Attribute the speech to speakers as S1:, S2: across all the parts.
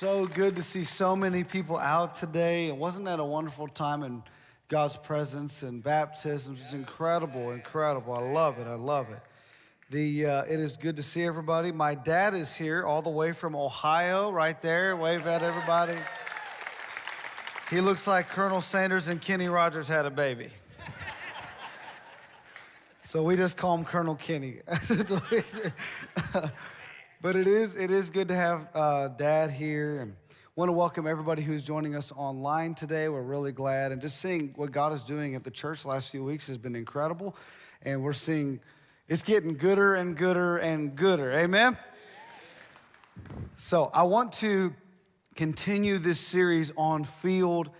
S1: So good to see so many people out today. And wasn't that a wonderful time in God's presence and baptisms? It's incredible, incredible. I love it. I love it. The, uh, it is good to see everybody. My dad is here all the way from Ohio, right there. Wave at everybody. He looks like Colonel Sanders and Kenny Rogers had a baby. So we just call him Colonel Kenny. but it is, it is good to have uh, Dad here. And want to welcome everybody who's joining us online today. We're really glad. And just seeing what God is doing at the church the last few weeks has been incredible. And we're seeing it's getting gooder and gooder and gooder. Amen? So I want to continue this series on Field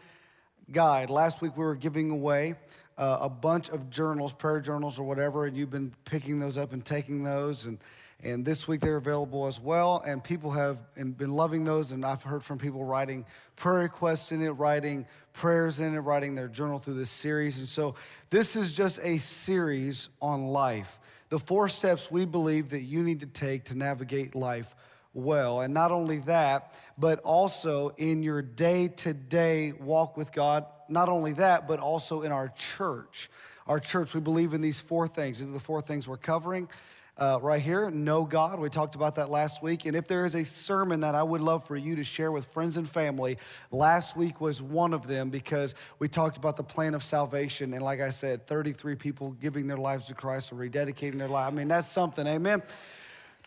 S1: Guide. Last week we were giving away uh, a bunch of journals, prayer journals or whatever, and you've been picking those up and taking those. And, and this week they're available as well. And people have been loving those. And I've heard from people writing prayer requests in it, writing prayers in it, writing their journal through this series. And so this is just a series on life. The four steps we believe that you need to take to navigate life well. And not only that, but also in your day to day walk with God. Not only that, but also in our church. Our church, we believe in these four things. These are the four things we're covering. Uh, right here, know God. We talked about that last week. And if there is a sermon that I would love for you to share with friends and family, last week was one of them because we talked about the plan of salvation. And like I said, 33 people giving their lives to Christ or rededicating their life. I mean, that's something, amen.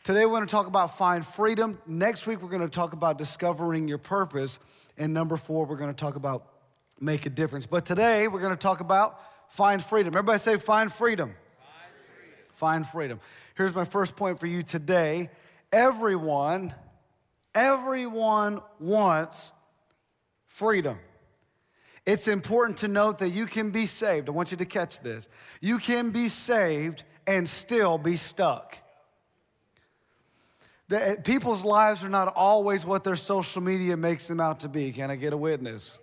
S1: Today, we're going to talk about find freedom. Next week, we're going to talk about discovering your purpose. And number four, we're going to talk about make a difference. But today, we're going to talk about find freedom. Everybody say, find freedom. Find freedom. Find freedom. Here's my first point for you today. Everyone, everyone wants freedom. It's important to note that you can be saved. I want you to catch this. You can be saved and still be stuck. The, eh, people's lives are not always what their social media makes them out to be. Can I get a witness?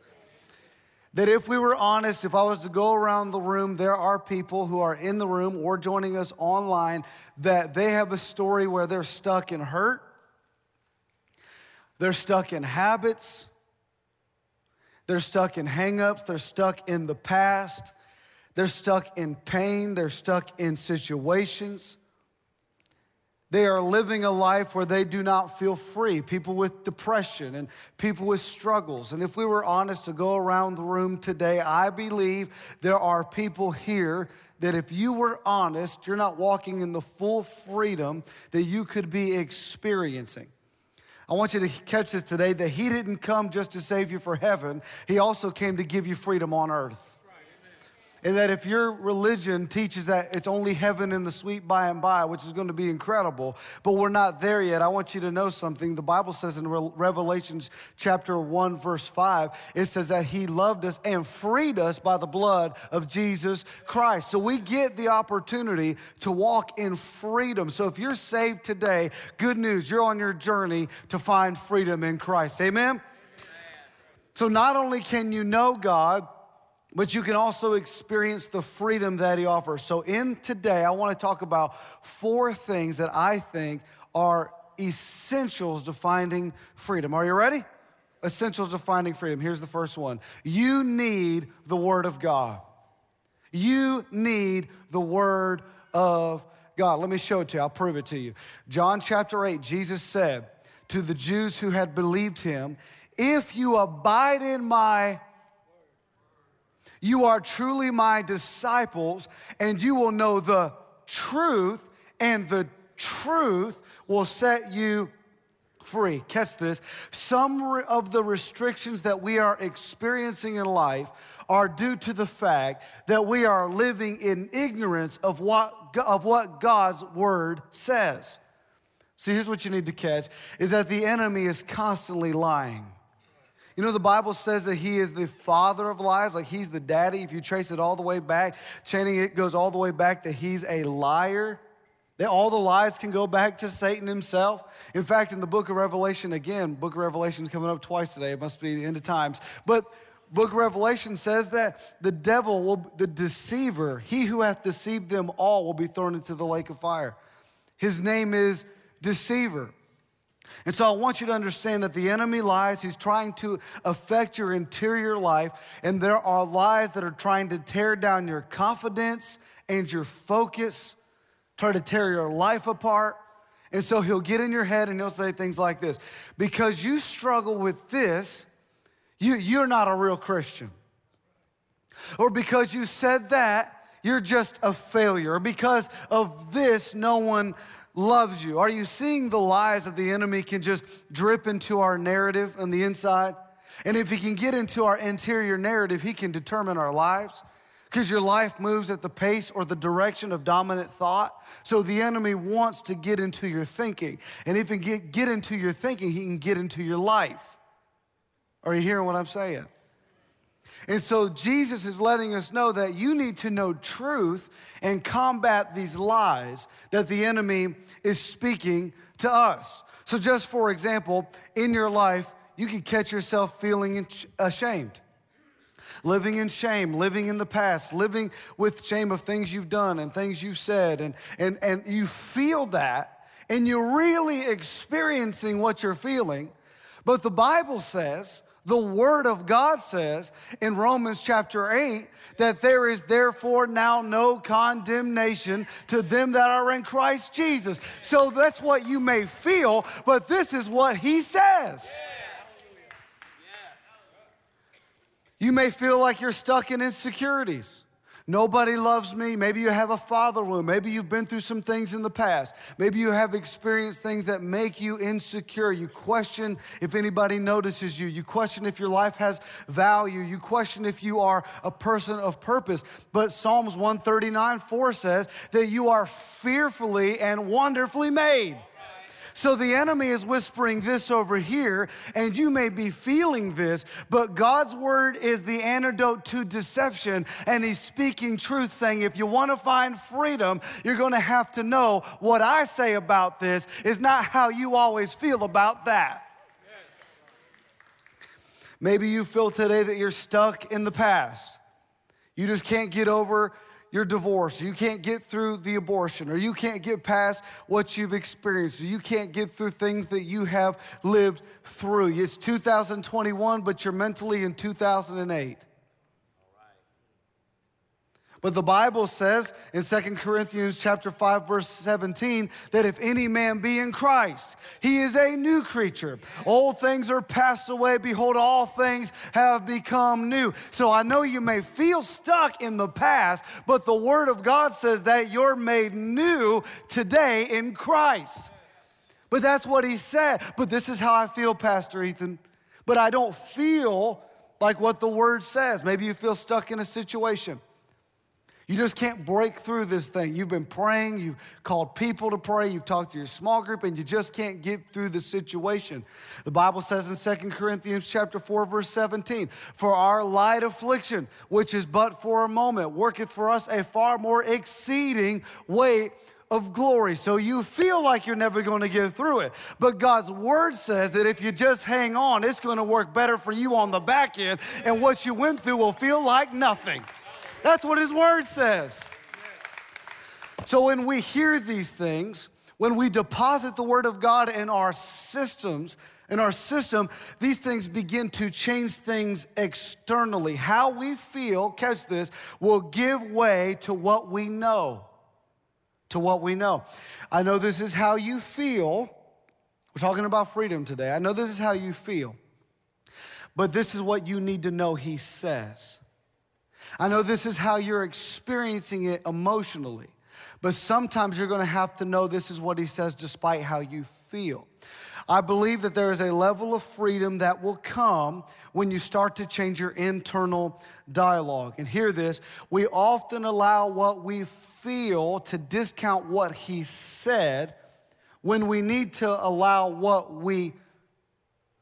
S1: That if we were honest, if I was to go around the room, there are people who are in the room or joining us online that they have a story where they're stuck in hurt, they're stuck in habits, they're stuck in hangups, they're stuck in the past, they're stuck in pain, they're stuck in situations. They are living a life where they do not feel free. People with depression and people with struggles. And if we were honest to go around the room today, I believe there are people here that if you were honest, you're not walking in the full freedom that you could be experiencing. I want you to catch this today that He didn't come just to save you for heaven, He also came to give you freedom on earth and that if your religion teaches that it's only heaven and the sweet by and by, which is going to be incredible, but we're not there yet, I want you to know something. The Bible says in Revelations chapter 1, verse 5, it says that He loved us and freed us by the blood of Jesus Christ. So we get the opportunity to walk in freedom. So if you're saved today, good news, you're on your journey to find freedom in Christ. Amen? Amen. So not only can you know God, but you can also experience the freedom that he offers. So, in today, I want to talk about four things that I think are essentials to finding freedom. Are you ready? Essentials to finding freedom. Here's the first one you need the Word of God. You need the Word of God. Let me show it to you. I'll prove it to you. John chapter 8, Jesus said to the Jews who had believed him, If you abide in my you are truly my disciples, and you will know the truth, and the truth will set you free. Catch this. Some of the restrictions that we are experiencing in life are due to the fact that we are living in ignorance of what, of what God's word says. See, here's what you need to catch is that the enemy is constantly lying. You know, the Bible says that he is the father of lies, like he's the daddy. If you trace it all the way back, chaining it goes all the way back that he's a liar. That all the lies can go back to Satan himself. In fact, in the book of Revelation, again, book of Revelation is coming up twice today. It must be the end of times. But book of Revelation says that the devil will, the deceiver, he who hath deceived them all will be thrown into the lake of fire. His name is deceiver. And so I want you to understand that the enemy lies. He's trying to affect your interior life. And there are lies that are trying to tear down your confidence and your focus, try to tear your life apart. And so he'll get in your head and he'll say things like this Because you struggle with this, you, you're not a real Christian. Or because you said that, you're just a failure. Because of this, no one loves you. Are you seeing the lies that the enemy can just drip into our narrative on the inside? And if he can get into our interior narrative, he can determine our lives because your life moves at the pace or the direction of dominant thought. So the enemy wants to get into your thinking. And if he can get, get into your thinking, he can get into your life. Are you hearing what I'm saying? And so Jesus is letting us know that you need to know truth and combat these lies that the enemy is speaking to us. So, just for example, in your life, you can catch yourself feeling ashamed. Living in shame, living in the past, living with shame of things you've done and things you've said, and, and, and you feel that, and you're really experiencing what you're feeling. But the Bible says the Word of God says in Romans chapter 8 that there is therefore now no condemnation to them that are in Christ Jesus. So that's what you may feel, but this is what He says. You may feel like you're stuck in insecurities. Nobody loves me. Maybe you have a father wound. Maybe you've been through some things in the past. Maybe you have experienced things that make you insecure. You question if anybody notices you. You question if your life has value. You question if you are a person of purpose. But Psalms 139 4 says that you are fearfully and wonderfully made. So the enemy is whispering this over here, and you may be feeling this, but God's word is the antidote to deception, and He's speaking truth, saying, if you want to find freedom, you're going to have to know what I say about this is not how you always feel about that. Maybe you feel today that you're stuck in the past. You just can't get over your divorce, you can't get through the abortion, or you can't get past what you've experienced, or you can't get through things that you have lived through. It's 2021, but you're mentally in 2008. But the Bible says in 2 Corinthians chapter 5 verse 17 that if any man be in Christ, he is a new creature. Old things are passed away, behold all things have become new. So I know you may feel stuck in the past, but the word of God says that you're made new today in Christ. But that's what he said. But this is how I feel, Pastor Ethan. But I don't feel like what the word says. Maybe you feel stuck in a situation. You just can't break through this thing. You've been praying, you've called people to pray, you've talked to your small group, and you just can't get through the situation. The Bible says in Second Corinthians chapter 4, verse 17, for our light affliction, which is but for a moment, worketh for us a far more exceeding weight of glory. So you feel like you're never going to get through it. But God's word says that if you just hang on, it's going to work better for you on the back end, and what you went through will feel like nothing. That's what his word says. So when we hear these things, when we deposit the word of God in our systems, in our system, these things begin to change things externally. How we feel, catch this, will give way to what we know. To what we know. I know this is how you feel. We're talking about freedom today. I know this is how you feel. But this is what you need to know, he says. I know this is how you're experiencing it emotionally, but sometimes you're gonna have to know this is what he says despite how you feel. I believe that there is a level of freedom that will come when you start to change your internal dialogue. And hear this we often allow what we feel to discount what he said when we need to allow what we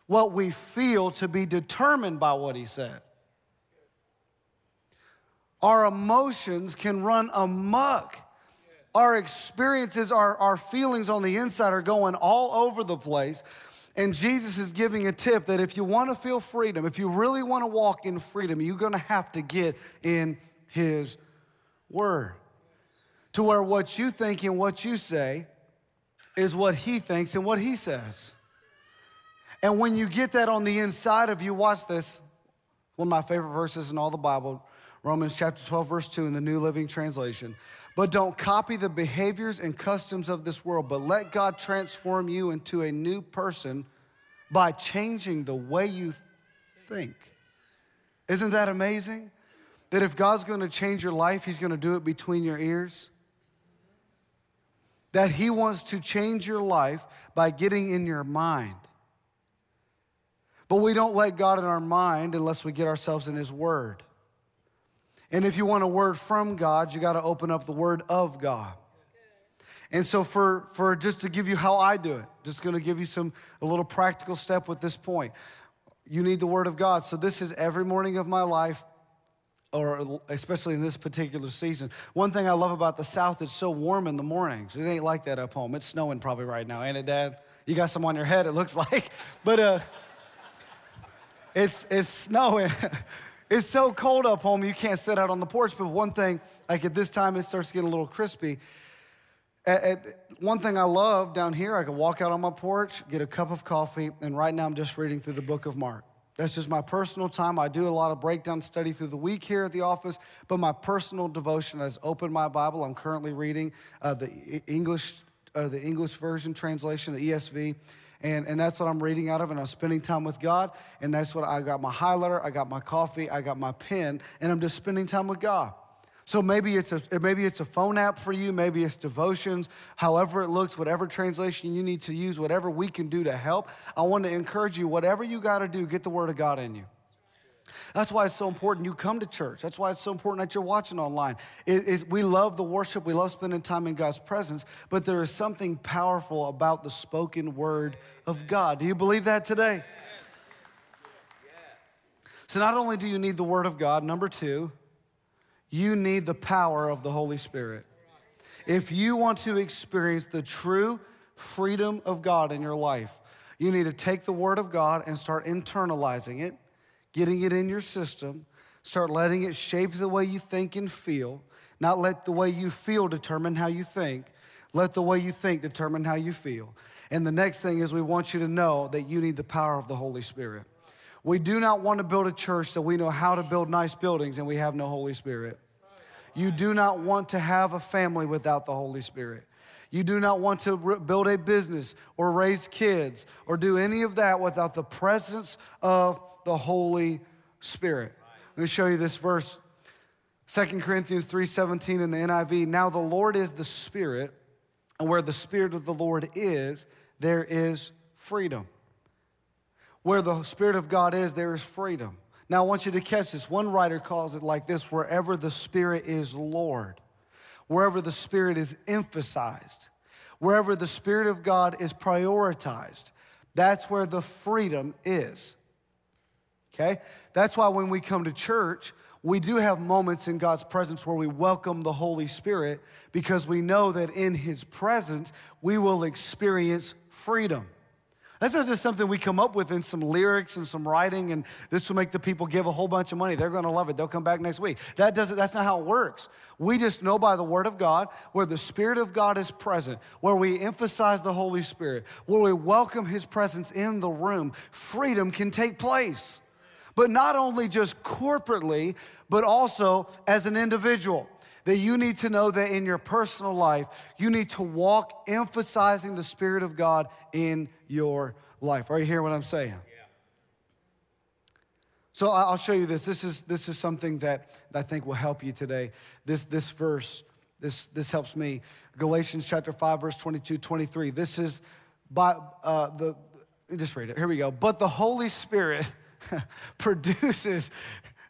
S1: what we feel to be determined by what he said. Our emotions can run amok. Our experiences, our, our feelings on the inside are going all over the place. And Jesus is giving a tip that if you want to feel freedom, if you really want to walk in freedom, you're going to have to get in His Word. To where what you think and what you say is what He thinks and what He says. And when you get that on the inside of you, watch this. One of my favorite verses in all the Bible, Romans chapter 12, verse 2 in the New Living Translation. But don't copy the behaviors and customs of this world, but let God transform you into a new person by changing the way you think. Isn't that amazing? That if God's gonna change your life, He's gonna do it between your ears. That He wants to change your life by getting in your mind. But we don't let God in our mind unless we get ourselves in His Word. And if you want a word from God, you got to open up the Word of God. And so, for, for just to give you how I do it, just going to give you some a little practical step with this point. You need the Word of God. So this is every morning of my life, or especially in this particular season. One thing I love about the South, it's so warm in the mornings. It ain't like that up home. It's snowing probably right now, ain't it, Dad? You got some on your head, it looks like. But uh, it's it's snowing. it's so cold up home you can't sit out on the porch. But one thing, like at this time, it starts getting a little crispy. At, at, one thing I love down here, I can walk out on my porch, get a cup of coffee, and right now I'm just reading through the book of Mark. That's just my personal time. I do a lot of breakdown study through the week here at the office, but my personal devotion is open my Bible. I'm currently reading uh, the English, uh, the English version translation, the ESV. And, and that's what I'm reading out of, and I'm spending time with God. And that's what I got my highlighter, I got my coffee, I got my pen, and I'm just spending time with God. So maybe it's a maybe it's a phone app for you, maybe it's devotions, however it looks, whatever translation you need to use, whatever we can do to help. I want to encourage you, whatever you got to do, get the word of God in you. That's why it's so important you come to church. That's why it's so important that you're watching online. It, we love the worship, we love spending time in God's presence, but there is something powerful about the spoken word of God. Do you believe that today? So, not only do you need the word of God, number two, you need the power of the Holy Spirit. If you want to experience the true freedom of God in your life, you need to take the word of God and start internalizing it getting it in your system, start letting it shape the way you think and feel, not let the way you feel determine how you think. Let the way you think determine how you feel. And the next thing is, we want you to know that you need the power of the Holy Spirit. We do not want to build a church that we know how to build nice buildings and we have no Holy Spirit. You do not want to have a family without the Holy Spirit. You do not want to build a business or raise kids or do any of that without the presence of the Holy Spirit. Let me show you this verse. 2 Corinthians 3:17 in the NIV. Now the Lord is the Spirit, and where the Spirit of the Lord is, there is freedom. Where the Spirit of God is, there is freedom. Now I want you to catch this. One writer calls it like this wherever the Spirit is Lord, wherever the Spirit is emphasized, wherever the Spirit of God is prioritized, that's where the freedom is okay? That's why when we come to church, we do have moments in God's presence where we welcome the Holy Spirit because we know that in His presence, we will experience freedom. That's not just something we come up with in some lyrics and some writing, and this will make the people give a whole bunch of money. They're gonna love it. They'll come back next week. That doesn't, that's not how it works. We just know by the Word of God where the Spirit of God is present, where we emphasize the Holy Spirit, where we welcome His presence in the room, freedom can take place but not only just corporately, but also as an individual. That you need to know that in your personal life, you need to walk emphasizing the Spirit of God in your life. Are you hearing what I'm saying? So I'll show you this. This is, this is something that I think will help you today. This, this verse, this, this helps me. Galatians chapter 5, verse 22, 23. This is by uh, the, just read it. Here we go. But the Holy Spirit produces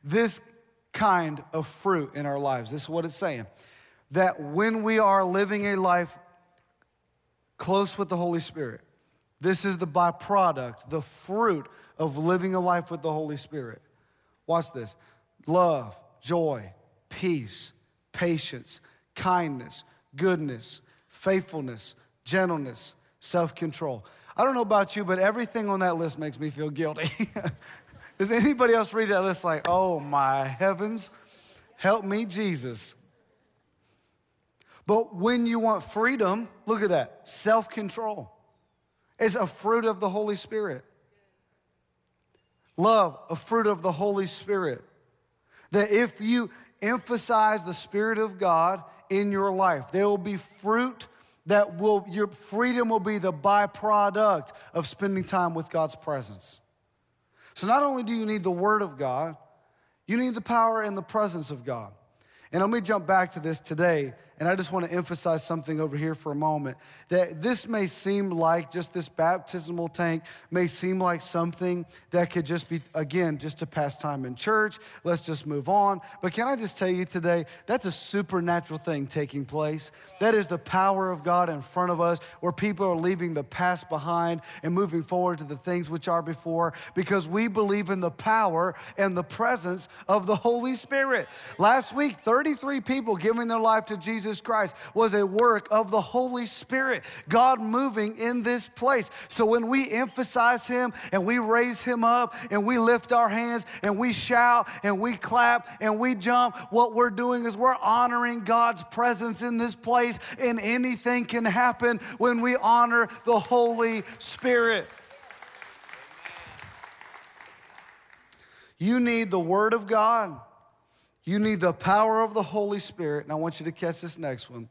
S1: this kind of fruit in our lives. This is what it's saying. That when we are living a life close with the Holy Spirit, this is the byproduct, the fruit of living a life with the Holy Spirit. Watch this love, joy, peace, patience, kindness, goodness, faithfulness, gentleness, self control. I don't know about you, but everything on that list makes me feel guilty. Does anybody else read that list like, oh my heavens, help me, Jesus? But when you want freedom, look at that self control. It's a fruit of the Holy Spirit. Love, a fruit of the Holy Spirit. That if you emphasize the Spirit of God in your life, there will be fruit that will, your freedom will be the byproduct of spending time with God's presence. So not only do you need the Word of God, you need the power and the presence of God. And let me jump back to this today and I just want to emphasize something over here for a moment that this may seem like just this baptismal tank may seem like something that could just be, again, just to pass time in church. Let's just move on. But can I just tell you today, that's a supernatural thing taking place. That is the power of God in front of us where people are leaving the past behind and moving forward to the things which are before because we believe in the power and the presence of the Holy Spirit. Last week, 33 people giving their life to Jesus Jesus Christ was a work of the Holy Spirit, God moving in this place. So when we emphasize Him and we raise Him up and we lift our hands and we shout and we clap and we jump, what we're doing is we're honoring God's presence in this place, and anything can happen when we honor the Holy Spirit. You need the Word of God. You need the power of the Holy Spirit. And I want you to catch this next one.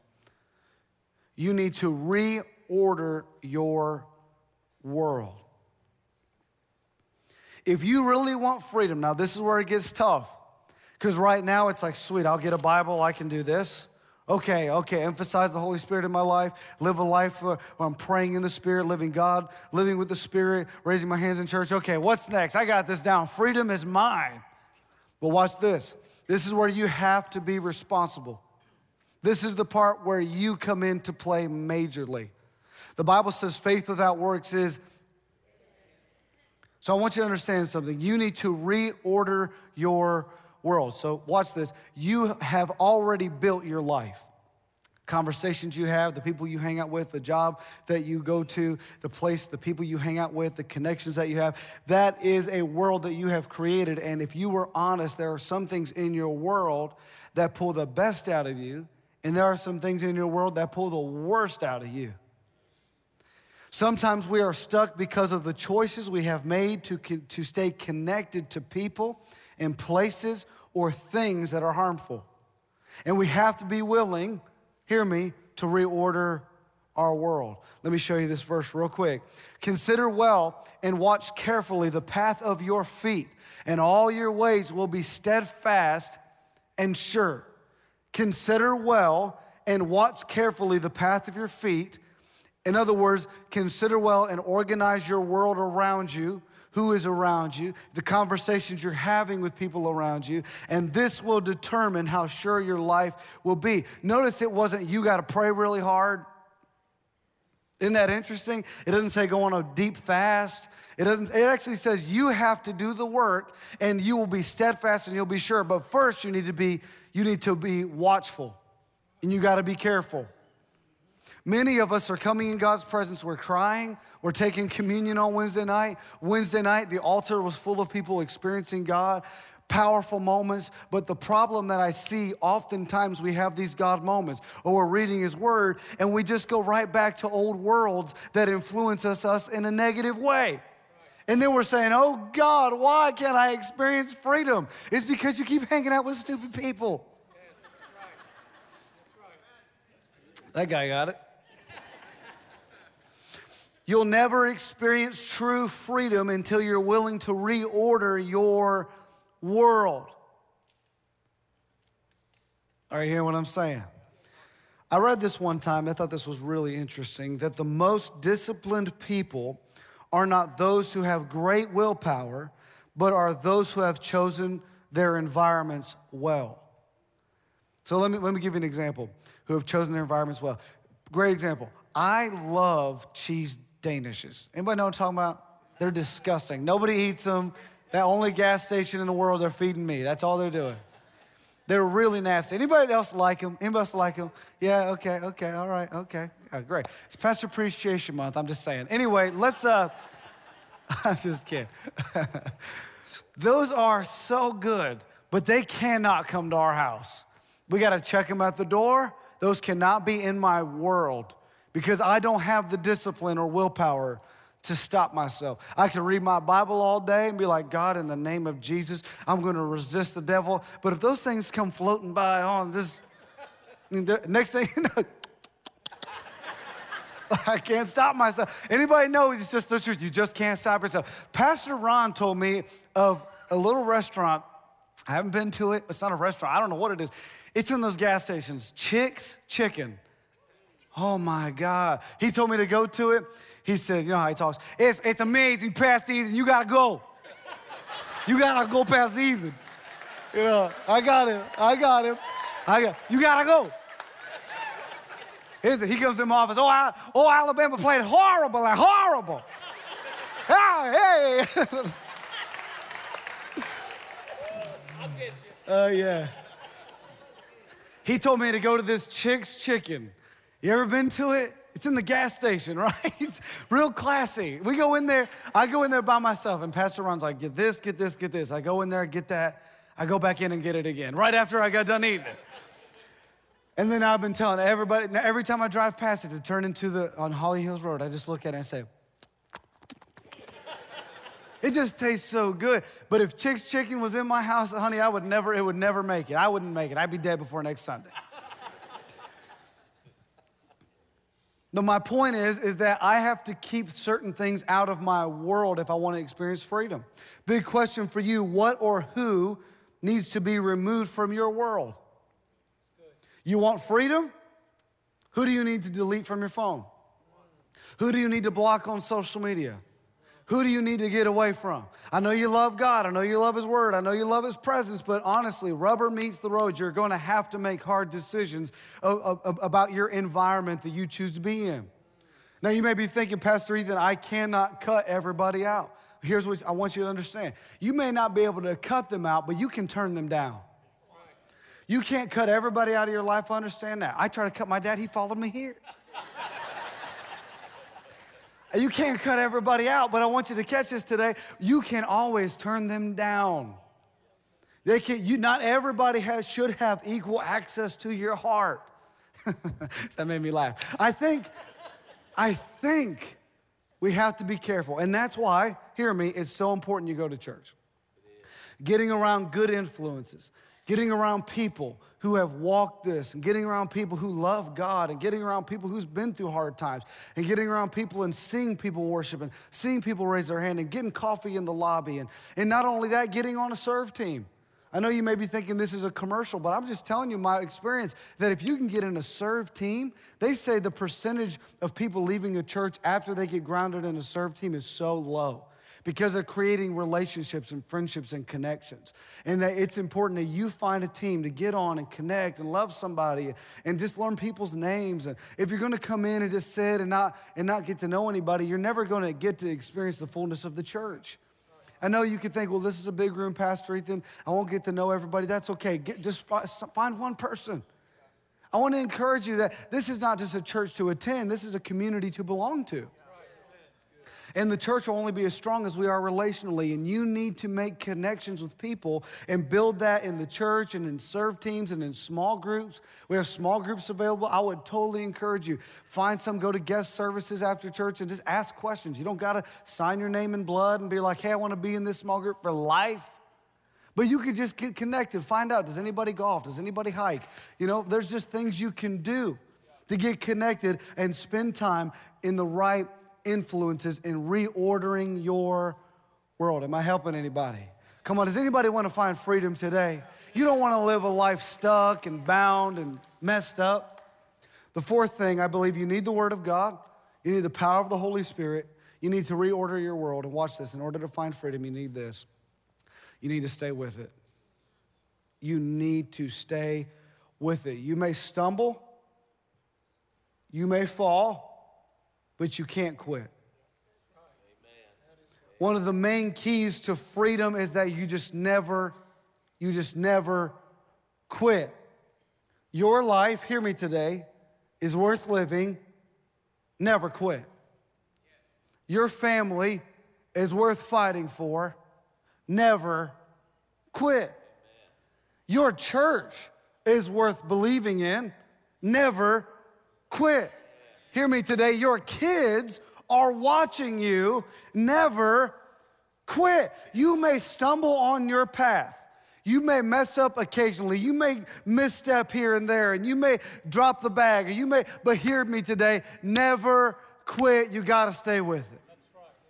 S1: You need to reorder your world. If you really want freedom, now this is where it gets tough. Because right now it's like, sweet, I'll get a Bible, I can do this. Okay, okay, emphasize the Holy Spirit in my life, live a life where I'm praying in the Spirit, living God, living with the Spirit, raising my hands in church. Okay, what's next? I got this down. Freedom is mine. But watch this. This is where you have to be responsible. This is the part where you come into play majorly. The Bible says faith without works is. So I want you to understand something. You need to reorder your world. So watch this. You have already built your life conversations you have, the people you hang out with, the job that you go to, the place, the people you hang out with, the connections that you have. That is a world that you have created. And if you were honest, there are some things in your world that pull the best out of you, and there are some things in your world that pull the worst out of you. Sometimes we are stuck because of the choices we have made to, to stay connected to people and places or things that are harmful. And we have to be willing hear me, to reorder our world. Let me show you this verse real quick. Consider well and watch carefully the path of your feet, and all your ways will be steadfast and sure. Consider well and watch carefully the path of your feet. In other words, consider well and organize your world around you who is around you, the conversations you're having with people around you, and this will determine how sure your life will be. Notice it wasn't you got to pray really hard. Isn't that interesting? It doesn't say go on a deep fast. It doesn't it actually says you have to do the work and you will be steadfast and you'll be sure. But first you need to be you need to be watchful. And you got to be careful. Many of us are coming in God's presence. We're crying. We're taking communion on Wednesday night. Wednesday night, the altar was full of people experiencing God, powerful moments. But the problem that I see oftentimes we have these God moments, or we're reading His Word, and we just go right back to old worlds that influence us, us in a negative way. And then we're saying, oh God, why can't I experience freedom? It's because you keep hanging out with stupid people. That guy got it. You'll never experience true freedom until you're willing to reorder your world. Are you hearing what I'm saying? I read this one time, I thought this was really interesting that the most disciplined people are not those who have great willpower, but are those who have chosen their environments well. So let me, let me give you an example who have chosen their environments well. Great example. I love cheese Danishes. Anybody know what I'm talking about? They're disgusting. Nobody eats them. That only gas station in the world, they're feeding me. That's all they're doing. They're really nasty. Anybody else like them? Anybody else like them? Yeah, okay, okay, all right, okay. Oh, great. It's Pastor Appreciation Month, I'm just saying. Anyway, let's, uh, I'm just kidding. Those are so good, but they cannot come to our house. We got to check them at the door. Those cannot be in my world because I don't have the discipline or willpower to stop myself. I can read my Bible all day and be like, God, in the name of Jesus, I'm going to resist the devil. But if those things come floating by on this, next thing you know, I can't stop myself. Anybody know it's just the truth? You just can't stop yourself. Pastor Ron told me of a little restaurant. I haven't been to it. It's not a restaurant. I don't know what it is. It's in those gas stations. Chicks Chicken. Oh my God. He told me to go to it. He said, you know how he talks. It's, it's amazing past Ethan. You gotta go. You gotta go past Ethan. You know, I got him. I got him. I got, you gotta go. He comes in my office. Oh, I, oh, Alabama played horrible, like horrible. ah, hey. I'll get you. Oh, uh, yeah. He told me to go to this Chick's Chicken. You ever been to it? It's in the gas station, right? It's real classy. We go in there, I go in there by myself, and Pastor Ron's like, get this, get this, get this. I go in there, get that. I go back in and get it again, right after I got done eating it. And then I've been telling everybody, every time I drive past it to turn into the, on Holly Hills Road, I just look at it and say, it just tastes so good. But if Chick's Chicken was in my house, honey, I would never, it would never make it. I wouldn't make it. I'd be dead before next Sunday. No, my point is, is that I have to keep certain things out of my world if I want to experience freedom. Big question for you what or who needs to be removed from your world? You want freedom? Who do you need to delete from your phone? Who do you need to block on social media? Who do you need to get away from? I know you love God. I know you love His Word. I know you love His presence, but honestly, rubber meets the road. You're going to have to make hard decisions about your environment that you choose to be in. Now, you may be thinking, Pastor Ethan, I cannot cut everybody out. Here's what I want you to understand you may not be able to cut them out, but you can turn them down. You can't cut everybody out of your life. Understand that. I tried to cut my dad, he followed me here. You can't cut everybody out, but I want you to catch this today. You can always turn them down. They can, you, not everybody has, should have equal access to your heart. that made me laugh. I think, I think we have to be careful. And that's why, hear me, it's so important you go to church. Getting around good influences getting around people who have walked this and getting around people who love God and getting around people who's been through hard times and getting around people and seeing people worship and seeing people raise their hand and getting coffee in the lobby and, and not only that, getting on a serve team. I know you may be thinking this is a commercial, but I'm just telling you my experience that if you can get in a serve team, they say the percentage of people leaving a church after they get grounded in a serve team is so low because they're creating relationships and friendships and connections. And that it's important that you find a team to get on and connect and love somebody and just learn people's names. And if you're gonna come in and just sit and not, and not get to know anybody, you're never gonna get to experience the fullness of the church. I know you could think, well, this is a big room, Pastor Ethan. I won't get to know everybody. That's okay. Get, just find one person. I want to encourage you that this is not just a church to attend, this is a community to belong to. And the church will only be as strong as we are relationally. And you need to make connections with people and build that in the church and in serve teams and in small groups. We have small groups available. I would totally encourage you. Find some, go to guest services after church and just ask questions. You don't got to sign your name in blood and be like, hey, I want to be in this small group for life. But you could just get connected, find out does anybody golf? Does anybody hike? You know, there's just things you can do to get connected and spend time in the right influences in reordering your world. Am I helping anybody? Come on, does anybody want to find freedom today? You don't want to live a life stuck and bound and messed up. The fourth thing, I believe you need the Word of God, you need the power of the Holy Spirit, you need to reorder your world. And watch this in order to find freedom, you need this. You need to stay with it. You need to stay with it. You may stumble, you may fall, but you can't quit. One of the main keys to freedom is that you just never, you just never quit. Your life, hear me today, is worth living. Never quit. Your family is worth fighting for. Never quit. Your church is worth believing in. Never quit. Hear me today, your kids are watching you, never quit. You may stumble on your path. You may mess up occasionally. You may misstep here and there, and you may drop the bag, or you may, but hear me today, never quit. You got to stay with it.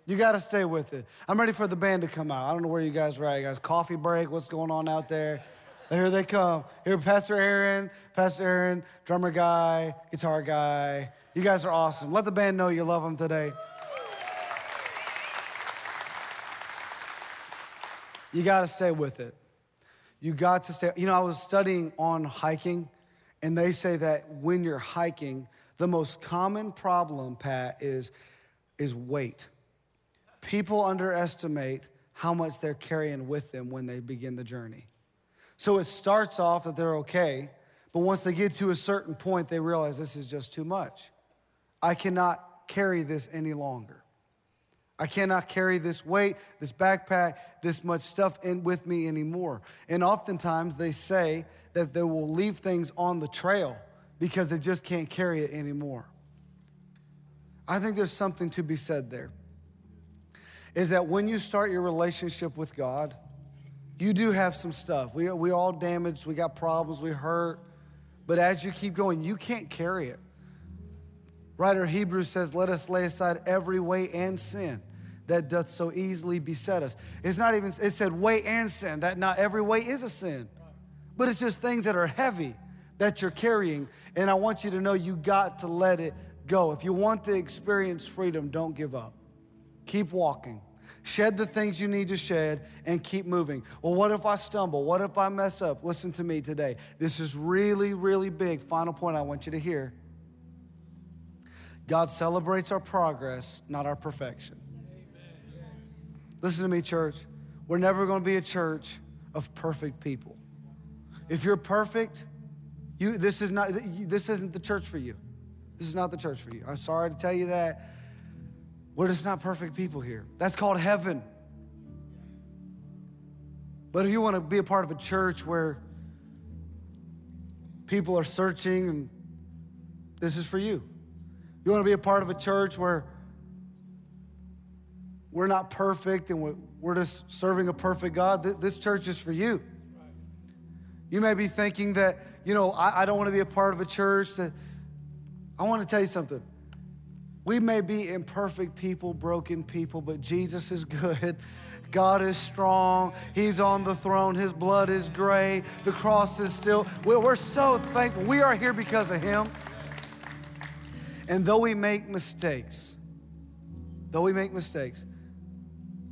S1: You got to stay with it. I'm ready for the band to come out. I don't know where you guys are at. You guys, coffee break? What's going on out there? Here they come. Here, Pastor Aaron, Pastor Aaron, drummer guy, guitar guy. You guys are awesome. Let the band know you love them today. You got to stay with it. You got to stay. You know, I was studying on hiking, and they say that when you're hiking, the most common problem, Pat, is, is weight. People underestimate how much they're carrying with them when they begin the journey. So it starts off that they're okay, but once they get to a certain point, they realize this is just too much. I cannot carry this any longer. I cannot carry this weight, this backpack, this much stuff in with me anymore. And oftentimes they say that they will leave things on the trail because they just can't carry it anymore. I think there's something to be said there. Is that when you start your relationship with God, you do have some stuff. We, we all damaged, we got problems, we hurt. But as you keep going, you can't carry it. Writer Hebrews says, Let us lay aside every weight and sin that doth so easily beset us. It's not even, it said weight and sin. That not every weight is a sin, but it's just things that are heavy that you're carrying. And I want you to know you got to let it go. If you want to experience freedom, don't give up. Keep walking. Shed the things you need to shed and keep moving. Well, what if I stumble? What if I mess up? Listen to me today. This is really, really big. Final point I want you to hear. God celebrates our progress, not our perfection. Listen to me, church. We're never going to be a church of perfect people. If you're perfect, you, this, is not, this isn't the church for you. This is not the church for you. I'm sorry to tell you that. We're just not perfect people here. That's called heaven. But if you want to be a part of a church where people are searching, and this is for you. You want to be a part of a church where we're not perfect and we're just serving a perfect God. This church is for you. You may be thinking that, you know, I, I don't want to be a part of a church that. I want to tell you something. We may be imperfect people, broken people, but Jesus is good. God is strong. He's on the throne. His blood is gray. The cross is still. We're so thankful. We are here because of Him. And though we make mistakes, though we make mistakes,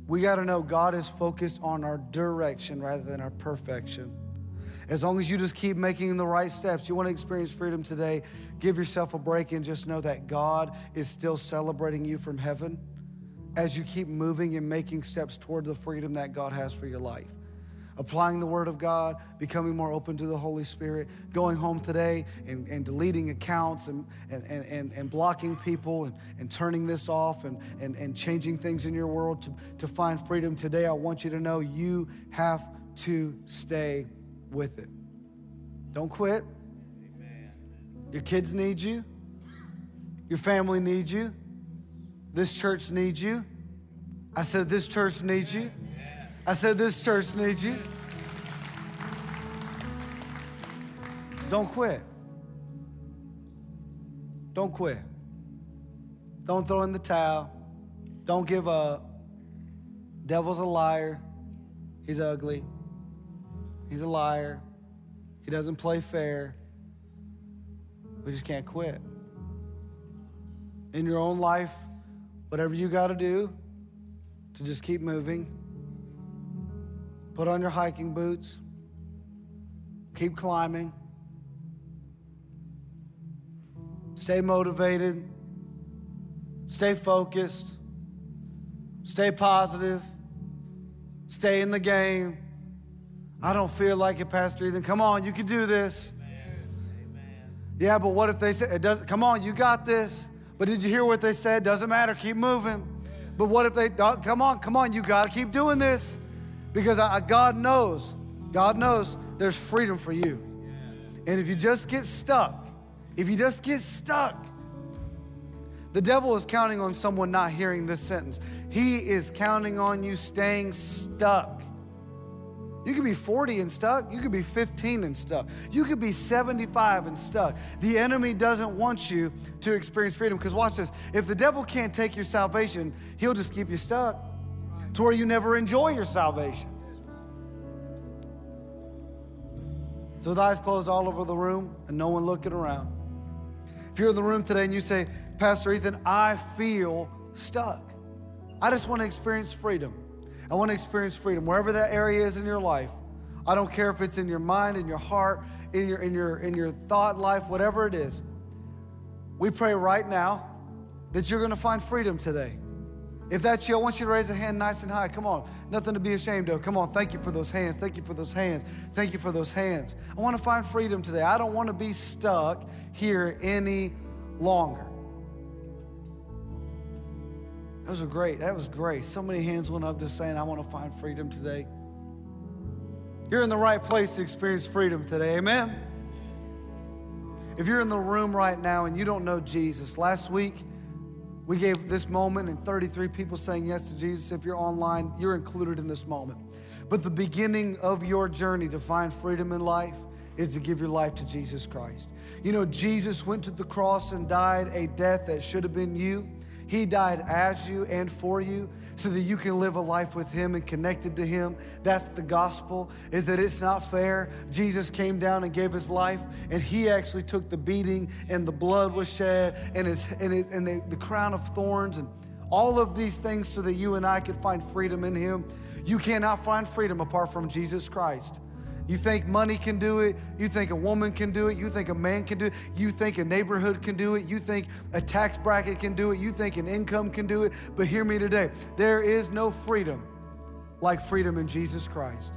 S1: we got to know God is focused on our direction rather than our perfection. As long as you just keep making the right steps, you want to experience freedom today, give yourself a break and just know that God is still celebrating you from heaven as you keep moving and making steps toward the freedom that God has for your life applying the Word of God, becoming more open to the Holy Spirit, going home today and, and deleting accounts and, and, and, and blocking people and, and turning this off and, and, and changing things in your world to, to find freedom today, I want you to know you have to stay with it. Don't quit. Your kids need you. Your family needs you. This church needs you. I said, This church needs you. I said, This church needs you. Don't quit. Don't quit. Don't throw in the towel. Don't give up. Devil's a liar. He's ugly. He's a liar. He doesn't play fair. We just can't quit. In your own life, whatever you got to do to just keep moving, Put on your hiking boots. Keep climbing. Stay motivated. Stay focused. Stay positive. Stay in the game. I don't feel like it, Pastor Ethan. Come on, you can do this. Amen. Yeah, but what if they said it doesn't? Come on, you got this. But did you hear what they said? Doesn't matter. Keep moving. But what if they? Oh, come on, come on. You got to keep doing this. Because I, God knows, God knows there's freedom for you. And if you just get stuck, if you just get stuck, The devil is counting on someone not hearing this sentence. He is counting on you staying stuck. You could be 40 and stuck. You could be 15 and stuck. You could be 75 and stuck. The enemy doesn't want you to experience freedom because watch this. If the devil can't take your salvation, he'll just keep you stuck to where you never enjoy your salvation. So with eyes closed all over the room and no one looking around. If you're in the room today and you say, Pastor Ethan, I feel stuck. I just want to experience freedom. I want to experience freedom wherever that area is in your life. I don't care if it's in your mind, in your heart, in your in your in your thought life, whatever it is. We pray right now that you're going to find freedom today. If that's you, I want you to raise a hand nice and high. Come on. Nothing to be ashamed of. Come on. Thank you for those hands. Thank you for those hands. Thank you for those hands. I want to find freedom today. I don't want to be stuck here any longer. That was great. That was great. So many hands went up just saying, I want to find freedom today. You're in the right place to experience freedom today. Amen. If you're in the room right now and you don't know Jesus, last week, we gave this moment and 33 people saying yes to Jesus. If you're online, you're included in this moment. But the beginning of your journey to find freedom in life is to give your life to Jesus Christ. You know, Jesus went to the cross and died a death that should have been you. He died as you and for you so that you can live a life with him and connected to him. That's the gospel is that it's not fair. Jesus came down and gave his life and he actually took the beating and the blood was shed and his and, his, and the, the crown of thorns and all of these things so that you and I could find freedom in him. You cannot find freedom apart from Jesus Christ. You think money can do it. You think a woman can do it. You think a man can do it. You think a neighborhood can do it. You think a tax bracket can do it. You think an income can do it. But hear me today there is no freedom like freedom in Jesus Christ.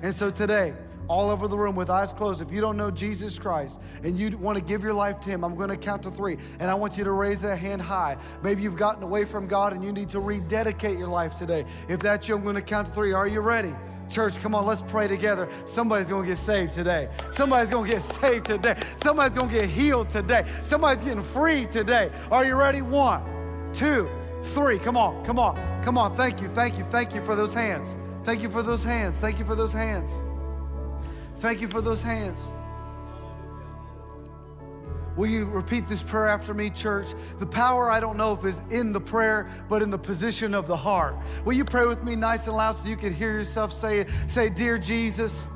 S1: And so today, all over the room with eyes closed, if you don't know Jesus Christ and you want to give your life to Him, I'm going to count to three. And I want you to raise that hand high. Maybe you've gotten away from God and you need to rededicate your life today. If that's you, I'm going to count to three. Are you ready? Church, come on, let's pray together. Somebody's gonna get saved today. Somebody's gonna get saved today. Somebody's gonna get healed today. Somebody's getting free today. Are you ready? One, two, three. Come on, come on, come on. Thank you, thank you, thank you for those hands. Thank you for those hands. Thank you for those hands. Thank you for those hands. Will you repeat this prayer after me, church? The power, I don't know if is in the prayer, but in the position of the heart. Will you pray with me nice and loud so you can hear yourself say it? Say, Dear Jesus,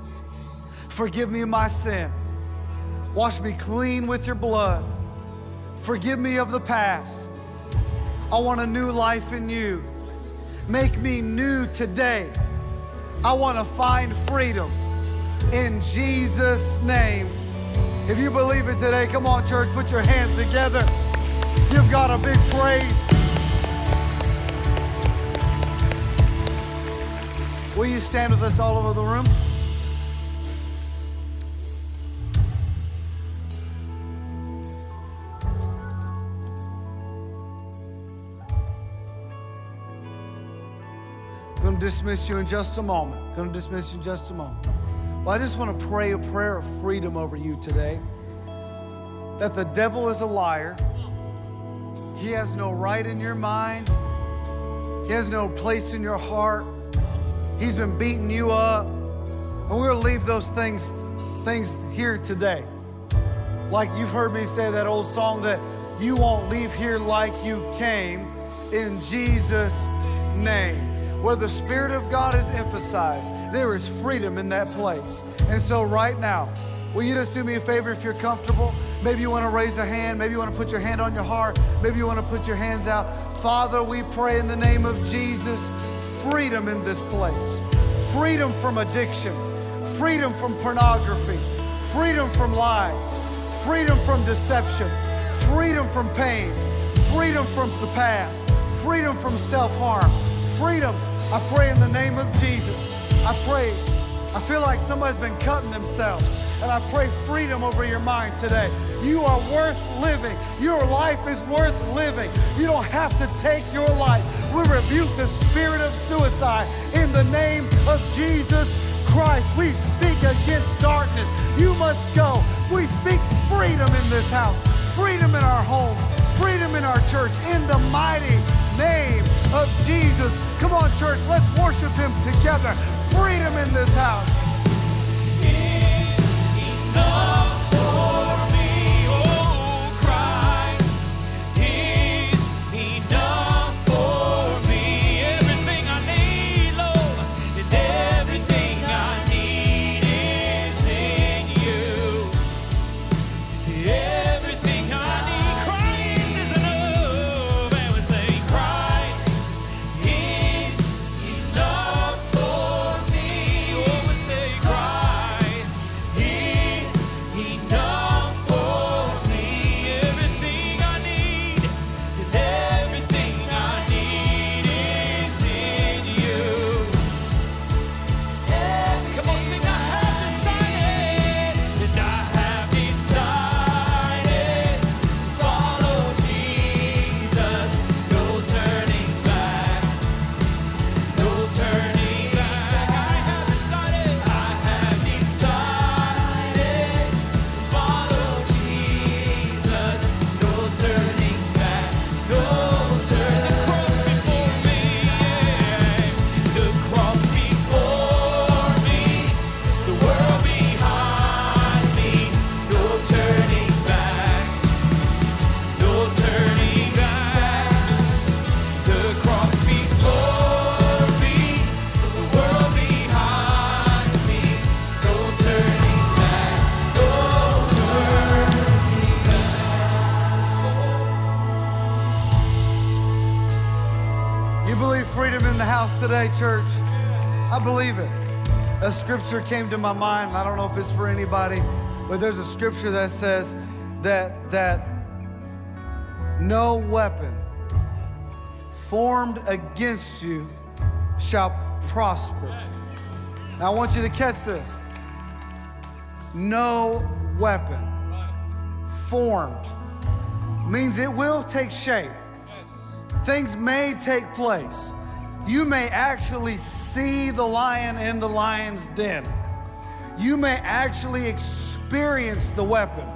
S1: forgive me my sin. Wash me clean with your blood. Forgive me of the past. I want a new life in you. Make me new today. I want to find freedom. In Jesus' name. If you believe it today, come on, church, put your hands together. Give God a big praise. Will you stand with us all over the room? I'm going to dismiss you in just a moment. I'm going to dismiss you in just a moment. Well, I just want to pray a prayer of freedom over you today. That the devil is a liar. He has no right in your mind. He has no place in your heart. He's been beating you up. And we're going to leave those things, things here today. Like you've heard me say that old song that you won't leave here like you came in Jesus' name where the Spirit of God is emphasized, there is freedom in that place. And so, right now, will you just do me a favor if you're comfortable? Maybe you want to raise a hand. Maybe you want to put your hand on your heart. Maybe you want to put your hands out. Father, we pray in the name of Jesus freedom in this place, freedom from addiction, freedom from pornography, freedom from lies, freedom from deception, freedom from pain, freedom from the past, freedom from self harm, freedom I pray in the name of Jesus. I pray. I feel like somebody's been cutting themselves. And I pray freedom over your mind today. You are worth living. Your life is worth living. You don't have to take your life. We rebuke the spirit of suicide in the name of Jesus Christ. We speak against darkness. You must go. We speak freedom in this house, freedom in our home, freedom in our church in the mighty name of Jesus. Come on, church, let's worship him together. Freedom in this house. Today, church. I believe it. A scripture came to my mind. I don't know if it's for anybody, but there's a scripture that says that that no weapon formed against you shall prosper. Now I want you to catch this. No weapon formed means it will take shape. Things may take place you may actually see the lion in the lion's den. You may actually experience the weapon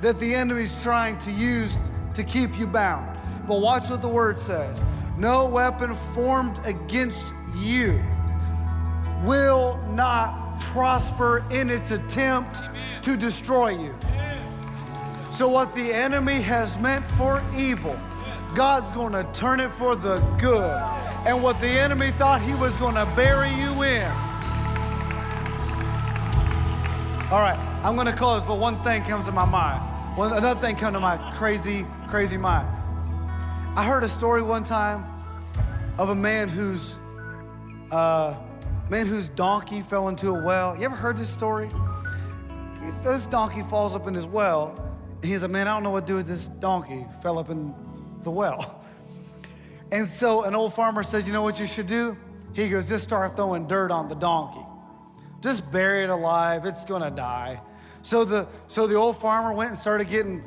S1: that the enemy's trying to use to keep you bound. But watch what the word says no weapon formed against you will not prosper in its attempt Amen. to destroy you. So, what the enemy has meant for evil, God's going to turn it for the good and what the enemy thought he was going to bury you in. All right, I'm going to close, but one thing comes to my mind. One, another thing come to my crazy, crazy mind. I heard a story one time of a man whose uh, man whose donkey fell into a well. You ever heard this story? This donkey falls up in his well. He's a man, I don't know what to do with this donkey. Fell up in the well. And so an old farmer says, You know what you should do? He goes, Just start throwing dirt on the donkey. Just bury it alive. It's going to die. So the, so the old farmer went and started getting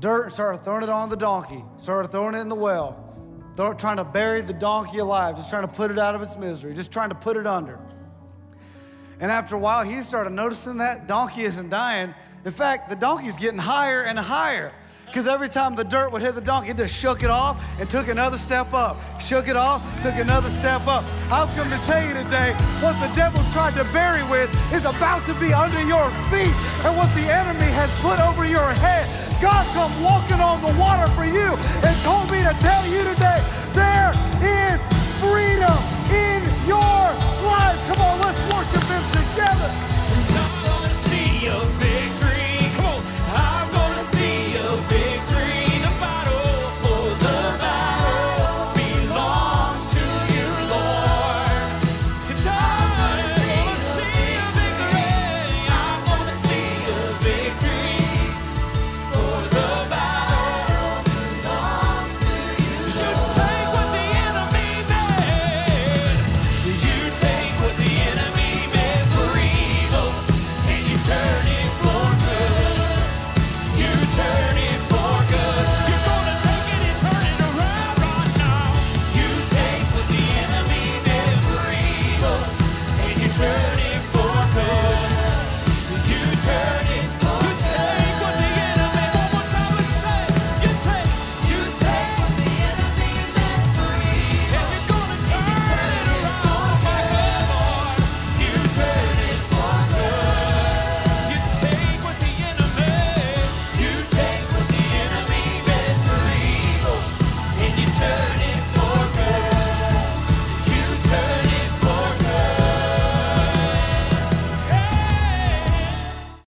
S1: dirt and started throwing it on the donkey, started throwing it in the well, trying to bury the donkey alive, just trying to put it out of its misery, just trying to put it under. And after a while, he started noticing that donkey isn't dying. In fact, the donkey's getting higher and higher because every time the dirt would hit the donkey, it just shook it off and took another step up. Shook it off, took another step up. I've come to tell you today what the devil's tried to bury with is about to be under your feet. And what the enemy has put over your head, God come walking on the water for you and told me to tell you today there is freedom in your life. Come on, let's worship Him together.
S2: I to see your face.